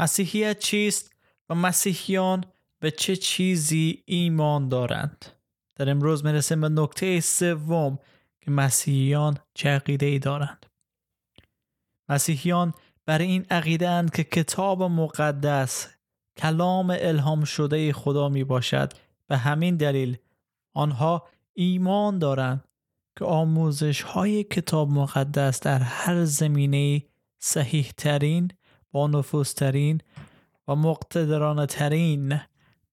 مسیحیت چیست و مسیحیان به چه چیزی ایمان دارند؟ در امروز می‌رسیم به نکته سوم که مسیحیان چه عقیده ای دارند. مسیحیان برای این عقیده اند که کتاب مقدس کلام الهام شده خدا می باشد به همین دلیل آنها ایمان دارند که آموزش های کتاب مقدس در هر زمینه صحیح ترین با و مقتدرانه ترین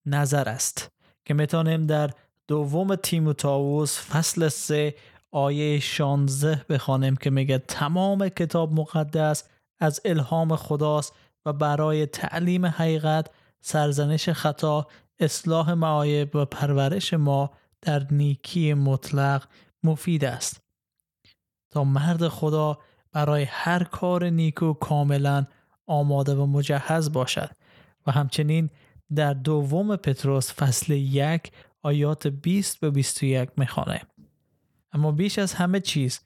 نظر است که می‌تونیم در دوم تیموتائوس فصل سه آیه 16 بخوانیم که میگه تمام کتاب مقدس از الهام خداست و برای تعلیم حقیقت سرزنش خطا اصلاح معایب و پرورش ما در نیکی مطلق مفید است. تا مرد خدا برای هر کار نیکو کاملا آماده و مجهز باشد. و همچنین در دوم پتروس فصل یک آیات 20 به 21 می‌خوانه. اما بیش از همه چیز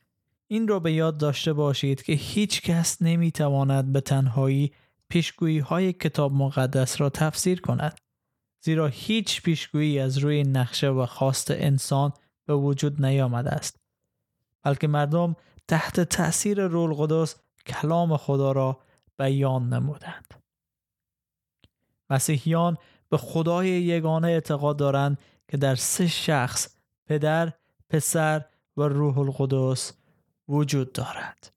این را به یاد داشته باشید که هیچ کس نمی‌تواند به تنهایی پیشگویی های کتاب مقدس را تفسیر کند. زیرا هیچ پیشگویی از روی نقشه و خواست انسان به وجود نیامده است. بلکه مردم تحت تأثیر رول قدس کلام خدا را بیان نمودند. مسیحیان به خدای یگانه اعتقاد دارند که در سه شخص پدر، پسر و روح القدس وجود دارد.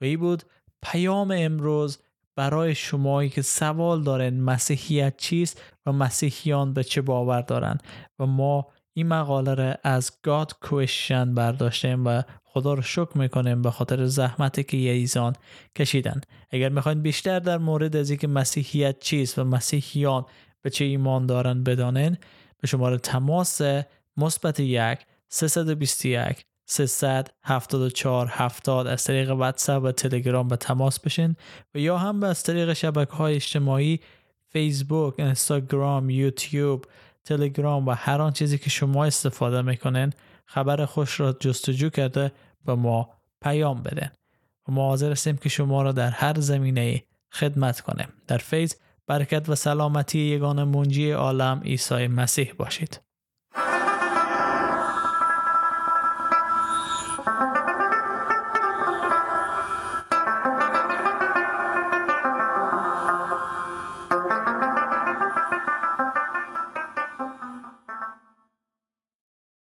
و این بود پیام امروز برای شمایی که سوال دارن مسیحیت چیست و مسیحیان به چه باور دارن. و ما این مقاله را از God Question برداشتیم و خدا رو شکر می‌کنیم به خاطر زحمتی که ایزان کشیدن. اگر می‌خواین بیشتر در مورد از اینکه مسیحیت چیست و مسیحیان به چه ایمان دارن بدانن به شماره تماس مثبت یک 321 374 70 از طریق واتساپ و تلگرام به تماس بشین و یا هم از طریق شبکه های اجتماعی فیسبوک، اینستاگرام، یوتیوب، تلگرام و هر آن چیزی که شما استفاده می‌کنین خبر خوش را جستجو کرده به ما پیام بدن و ما حاضر هستیم که شما را در هر زمینه خدمت کنیم در فیض برکت و سلامتی یگان منجی عالم عیسی مسیح باشید.